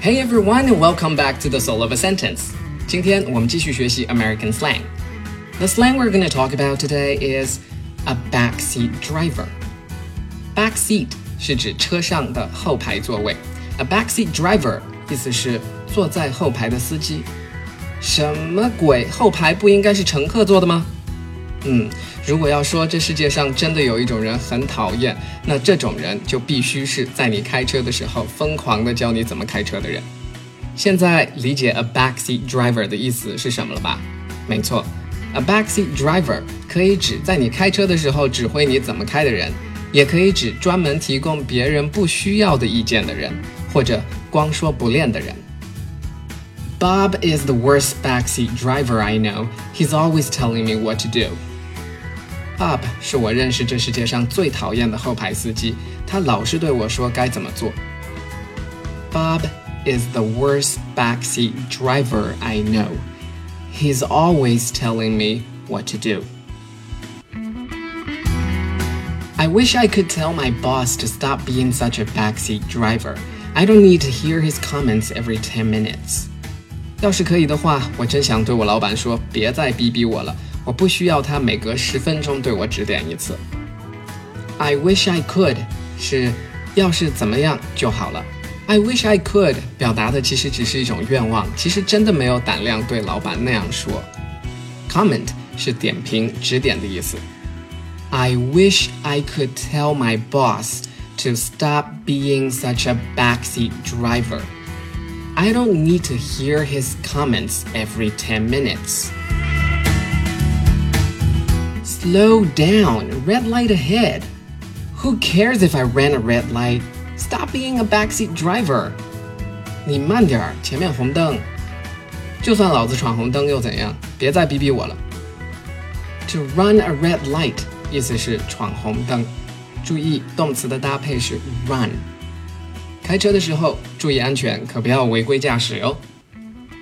Hey everyone, and welcome back to the Soul of a Sentence. 今天我们继续学习 American slang. The slang we're going to talk about today is a backseat driver. Backseat 是指车上的后排座位，a backseat driver 意思是坐在后排的司机。什么鬼？后排不应该是乘客坐的吗？ 嗯，如果要说这世界上真的有一种人很讨厌，那这种人就必须是在你开车的时候疯狂的教你怎么开车的人。现在理解 a backseat driver 的意思是什么了吧？没错，a backseat driver 可以指在你开车的时候指挥你怎么开的人，也可以指专门提供别人不需要的意见的人，或者光说不练的人。Bob is the worst backseat driver I know. He's always telling me what to do. Bob 是我认识这世界上最讨厌的后排司机，他老是对我说该怎么做。Bob is the worst backseat driver I know. He's always telling me what to do. I wish I could tell my boss to stop being such a backseat driver. I don't need to hear his comments every 10 minutes. 要是可以的话，我真想对我老板说，别再逼逼我了。 我不需要他每隔十分钟对我指点一次。I wish I could 是要是怎么样就好了。I wish I could 表达的其实只是一种愿望，其实真的没有胆量对老板那样说。Comment 是点评、指点的意思。I wish I could tell my boss to stop being such a backseat driver. I don't need to hear his comments every 10 minutes. Slow down, red light ahead. Who cares if I ran a red light? Stop being a backseat driver. 你慢点儿，前面红灯。就算老子闯红灯又怎样？别再逼逼我了。To run a red light 意思是闯红灯。注意动词的搭配是 run。开车的时候注意安全，可不要违规驾驶哟。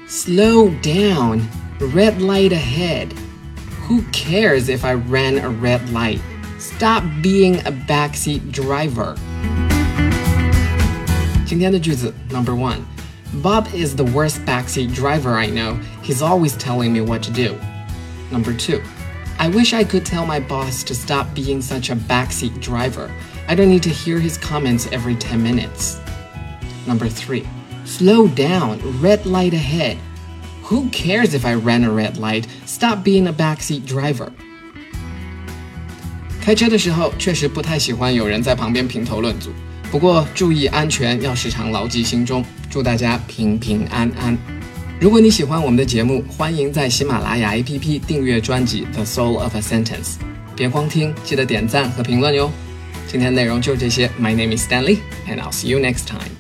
Slow down, red light ahead. Who cares if I ran a red light? Stop being a backseat driver. 今天的句子 Number one. Bob is the worst backseat driver I know. He's always telling me what to do. Number two. I wish I could tell my boss to stop being such a backseat driver. I don't need to hear his comments every 10 minutes. Number three. Slow down, red light ahead. Who cares if I ran a red light? Stop being a backseat driver. 开车的时候确实不太喜欢有人在旁边评头论足，不过注意安全要时常牢记心中。祝大家平平安安。如果你喜欢我们的节目，欢迎在喜马拉雅 APP 订阅专辑《The Soul of a Sentence》。别光听，记得点赞和评论哟。今天内容就这些。My name is Stanley, and I'll see you next time.